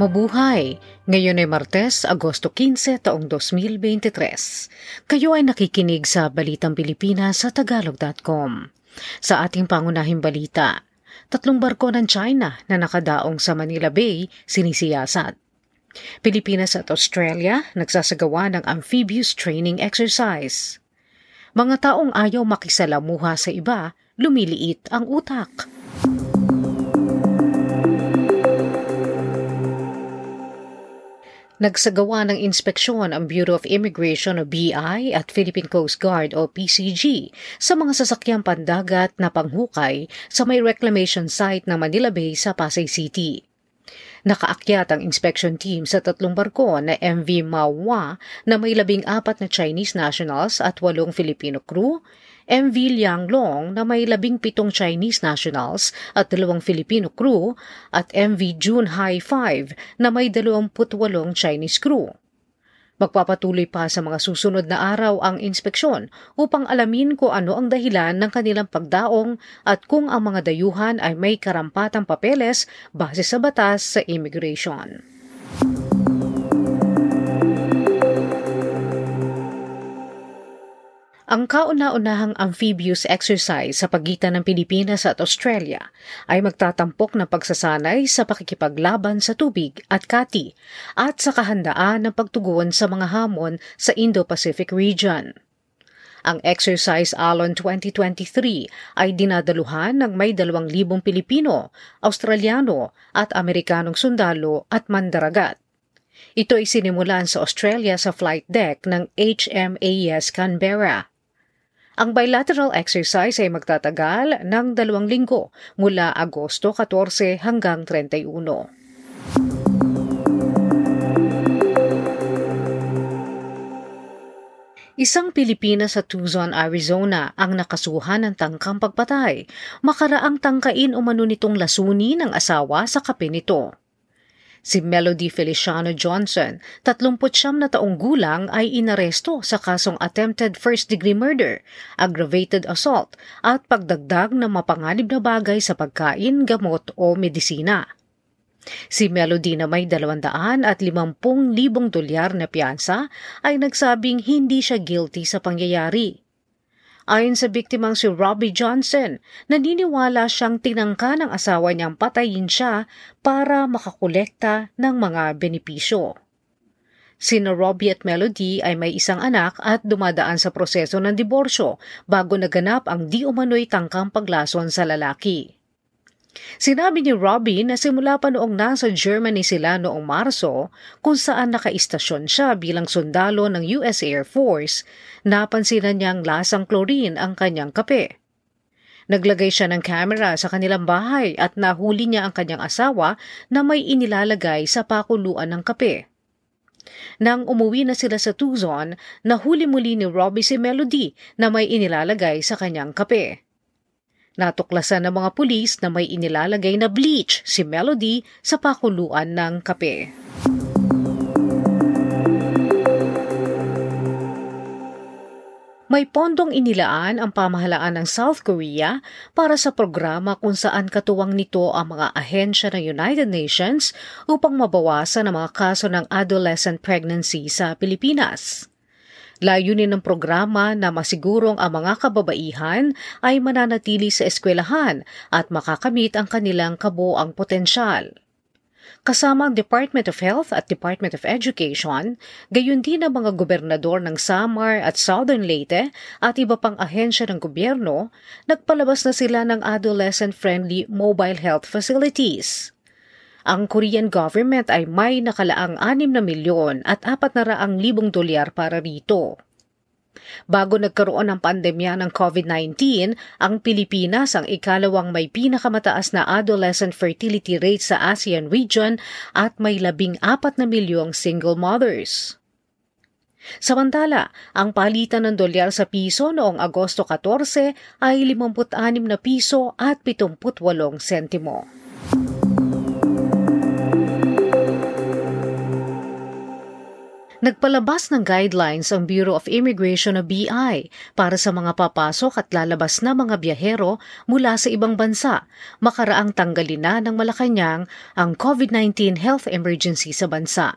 Mabuhay! Ngayon ay Martes, Agosto 15, taong 2023. Kayo ay nakikinig sa Balitang Pilipinas sa Tagalog.com. Sa ating pangunahing balita, tatlong barko ng China na nakadaong sa Manila Bay sinisiyasat. Pilipinas at Australia nagsasagawa ng amphibious training exercise. Mga taong ayaw makisalamuha sa iba, lumiliit ang utak. Nagsagawa ng inspeksyon ang Bureau of Immigration o BI at Philippine Coast Guard o PCG sa mga sasakyang pandagat na panghukay sa may reclamation site ng Manila Bay sa Pasay City. Nakaakyat ang inspection team sa tatlong barko na MV Mawa na may labing apat na Chinese nationals at walong Filipino crew, MV Lianglong na may labing pitong Chinese nationals at dalawang Filipino crew at MV June High 5 na may dalawamput walong Chinese crew. Magpapatuloy pa sa mga susunod na araw ang inspeksyon upang alamin kung ano ang dahilan ng kanilang pagdaong at kung ang mga dayuhan ay may karampatang papeles base sa batas sa immigration. Ang kauna-unahang amphibious exercise sa pagitan ng Pilipinas at Australia ay magtatampok ng pagsasanay sa pakikipaglaban sa tubig at kati at sa kahandaan ng pagtugon sa mga hamon sa Indo-Pacific region. Ang Exercise Alon 2023 ay dinadaluhan ng may 2,000 Pilipino, Australiano at Amerikanong sundalo at mandaragat. Ito ay sinimulan sa Australia sa flight deck ng HMAS Canberra. Ang bilateral exercise ay magtatagal ng dalawang linggo mula Agosto 14 hanggang 31. Isang Pilipina sa Tucson, Arizona ang nakasuhan ng tangkang pagpatay. Makaraang tangkain umano nitong lasuni ng asawa sa kape nito. Si Melody Feliciano Johnson, 39 na taong gulang ay inaresto sa kasong attempted first-degree murder, aggravated assault at pagdagdag ng mapanganib na bagay sa pagkain, gamot o medisina. Si Melody na may 200 at 50,000 dolyar na piyansa ay nagsabing hindi siya guilty sa pangyayari. Ayon sa biktimang si Robbie Johnson, naniniwala siyang tinangka ng asawa niyang patayin siya para makakolekta ng mga benepisyo. Sina Robbie at Melody ay may isang anak at dumadaan sa proseso ng diborsyo bago naganap ang di umano'y tangkang paglason sa lalaki. Sinabi ni Robbie na simula pa noong nasa Germany sila noong Marso kung saan nakaistasyon siya bilang sundalo ng US Air Force, napansinan niyang lasang chlorine ang kanyang kape. Naglagay siya ng kamera sa kanilang bahay at nahuli niya ang kanyang asawa na may inilalagay sa pakuluan ng kape. Nang umuwi na sila sa Tucson, nahuli muli ni Robbie si Melody na may inilalagay sa kanyang kape. Natuklasan ng mga pulis na may inilalagay na bleach si Melody sa pakuluan ng kape. May pondong inilaan ang pamahalaan ng South Korea para sa programa kung saan katuwang nito ang mga ahensya ng United Nations upang mabawasan ang mga kaso ng adolescent pregnancy sa Pilipinas. Layunin ng programa na masigurong ang mga kababaihan ay mananatili sa eskwelahan at makakamit ang kanilang kabuang potensyal. Kasama ang Department of Health at Department of Education, gayon din ang mga gobernador ng Samar at Southern Leyte at iba pang ahensya ng gobyerno, nagpalabas na sila ng adolescent-friendly mobile health facilities. Ang Korean government ay may nakalaang 6 na milyon at 400 libong dolyar para rito. Bago nagkaroon ng pandemya ng COVID-19, ang Pilipinas ang ikalawang may pinakamataas na adolescent fertility rate sa ASEAN region at may labing apat na milyong single mothers. Samantala, ang palitan ng dolyar sa piso noong Agosto 14 ay 56 na piso at 78 sentimo. Nagpalabas ng guidelines ang Bureau of Immigration o BI para sa mga papasok at lalabas na mga biyahero mula sa ibang bansa makaraang tanggalin na ng Malacanang ang COVID-19 health emergency sa bansa.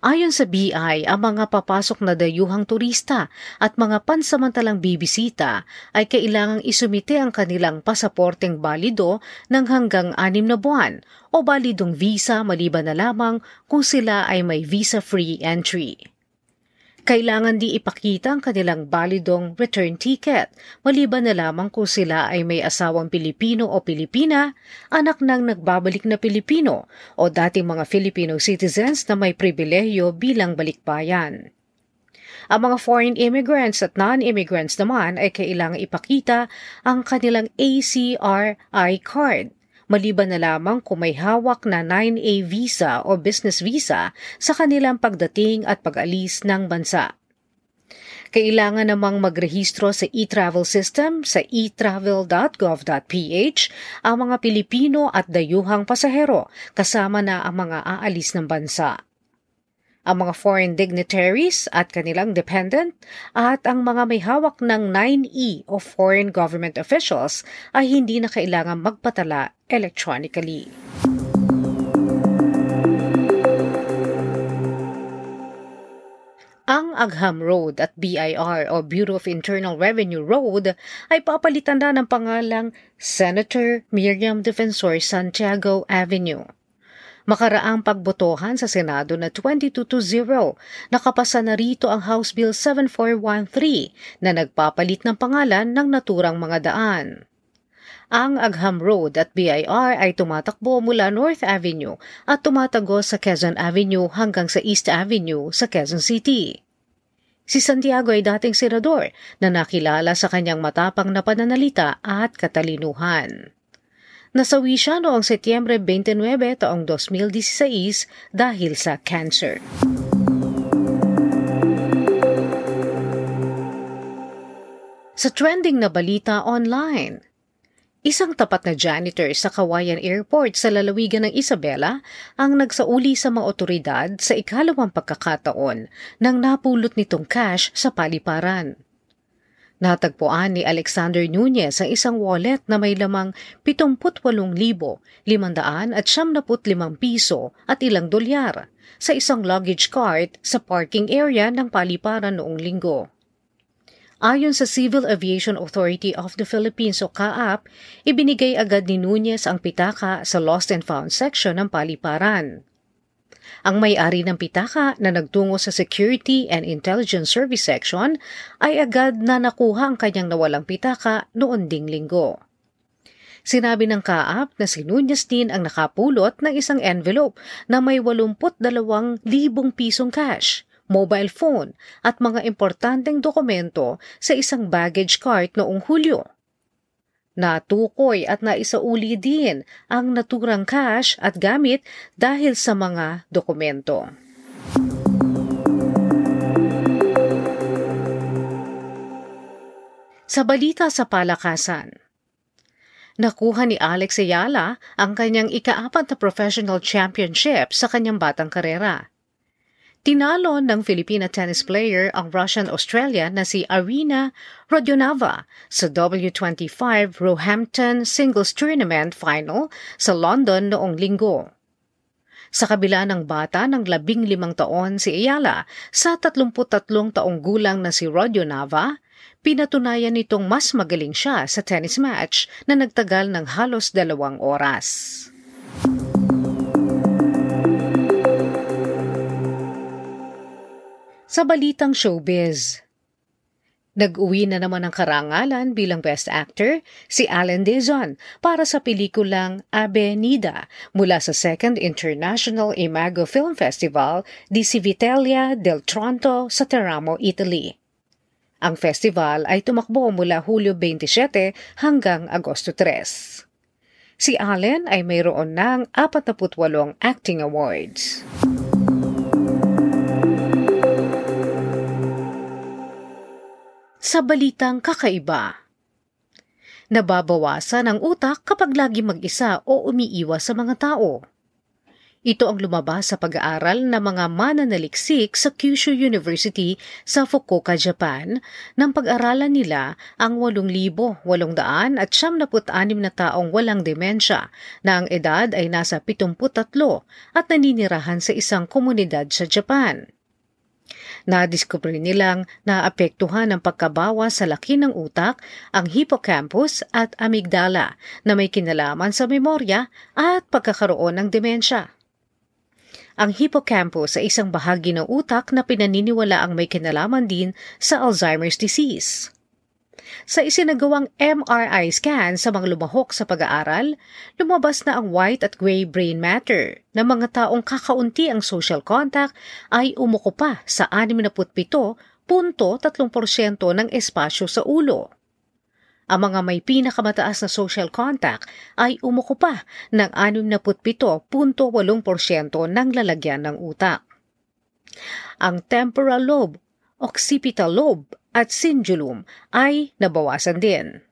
Ayon sa BI, ang mga papasok na dayuhang turista at mga pansamantalang bibisita ay kailangang isumite ang kanilang pasaporteng balido ng hanggang anim na buwan o balidong visa maliban na lamang kung sila ay may visa-free entry kailangan di ipakita ang kanilang balidong return ticket, maliban na lamang kung sila ay may asawang Pilipino o Pilipina, anak ng nagbabalik na Pilipino o dating mga Filipino citizens na may pribilehyo bilang balikbayan. Ang mga foreign immigrants at non-immigrants naman ay kailangang ipakita ang kanilang ACRI card maliban na lamang kung may hawak na 9A visa o business visa sa kanilang pagdating at pag-alis ng bansa. Kailangan namang magrehistro sa e-travel system sa etravel.gov.ph ang mga Pilipino at dayuhang pasahero kasama na ang mga aalis ng bansa ang mga foreign dignitaries at kanilang dependent at ang mga may hawak ng 9E o foreign government officials ay hindi na kailangan magpatala electronically. Ang Agham Road at BIR o Bureau of Internal Revenue Road ay papalitan na ng pangalang Senator Miriam Defensor Santiago Avenue makaraang pagbotohan sa Senado na 22 to 0. Nakapasa na rito ang House Bill 7413 na nagpapalit ng pangalan ng naturang mga daan. Ang Agham Road at BIR ay tumatakbo mula North Avenue at tumatagos sa Quezon Avenue hanggang sa East Avenue sa Quezon City. Si Santiago ay dating senador na nakilala sa kanyang matapang na pananalita at katalinuhan. Nasawi siya noong Setyembre 29 taong 2016 dahil sa cancer. Sa trending na balita online, Isang tapat na janitor sa Kawayan Airport sa lalawigan ng Isabela ang nagsauli sa mga otoridad sa ikalawang pagkakataon nang napulot nitong cash sa paliparan. Natagpuan ni Alexander Nunez ang isang wallet na may lamang 78,500 at 75 piso at ilang dolyar sa isang luggage cart sa parking area ng paliparan noong linggo. Ayon sa Civil Aviation Authority of the Philippines o CAAP, ibinigay agad ni Nunez ang pitaka sa Lost and Found section ng paliparan. Ang may-ari ng pitaka na nagtungo sa Security and Intelligence Service Section ay agad na nakuha ang kanyang nawalang pitaka noon ding linggo. Sinabi ng kaap na si Nunez din ang nakapulot ng isang envelope na may 82,000 pisong cash, mobile phone at mga importanteng dokumento sa isang baggage cart noong Hulyo. Natukoy at naisauli din ang naturang cash at gamit dahil sa mga dokumento. Sa balita sa palakasan, Nakuha ni Alex Ayala ang kanyang ikaapat na professional championship sa kanyang batang karera. Tinalo ng Filipina tennis player ang Russian-Australia na si Arina Rodionova sa W25 Roehampton Singles Tournament Final sa London noong linggo. Sa kabila ng bata ng labing limang taon si Ayala sa 33 taong gulang na si Rodionova, pinatunayan nitong mas magaling siya sa tennis match na nagtagal ng halos dalawang oras. Sa balitang showbiz, Nag-uwi na naman ng karangalan bilang Best Actor si Alan Dizon para sa pelikulang Avenida mula sa Second International Imago Film Festival di Civitella del Tronto sa Teramo, Italy. Ang festival ay tumakbo mula Hulyo 27 hanggang Agosto 3. Si Allen ay mayroon ng 48 acting awards. Sa balitang kakaiba. Nababawasan ang utak kapag lagi mag-isa o umiiwas sa mga tao. Ito ang lumabas sa pag-aaral ng mga mananaliksik sa Kyushu University sa Fukuoka, Japan, nang pag-aralan nila ang 8,800 at 76 na taong walang demensya na ang edad ay nasa 73 at naninirahan sa isang komunidad sa Japan. Nadiskubre nilang naapektuhan ng pagkabawas sa laki ng utak ang hippocampus at amygdala na may kinalaman sa memorya at pagkakaroon ng demensya. Ang hippocampus ay isang bahagi ng utak na pinaniniwala ang may kinalaman din sa Alzheimer's disease. Sa isinagawang MRI scan sa mga lumahok sa pag-aaral, lumabas na ang white at gray brain matter na mga taong kakaunti ang social contact ay umuko pa sa 67.3% ng espasyo sa ulo. Ang mga may pinakamataas na social contact ay umuko pa ng 67.8% ng lalagyan ng utak. Ang temporal lobe, occipital lobe at cingulum ay nabawasan din.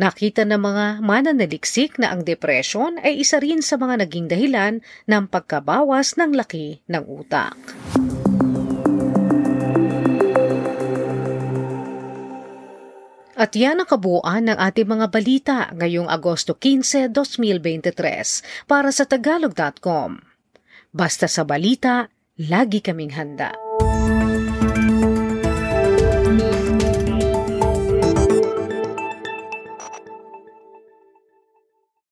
Nakita ng mga mananaliksik na ang depression ay isa rin sa mga naging dahilan ng pagkabawas ng laki ng utak. At yan ang kabuuan ng ating mga balita ngayong Agosto 15, 2023 para sa tagalog.com. Basta sa balita, lagi kaming handa.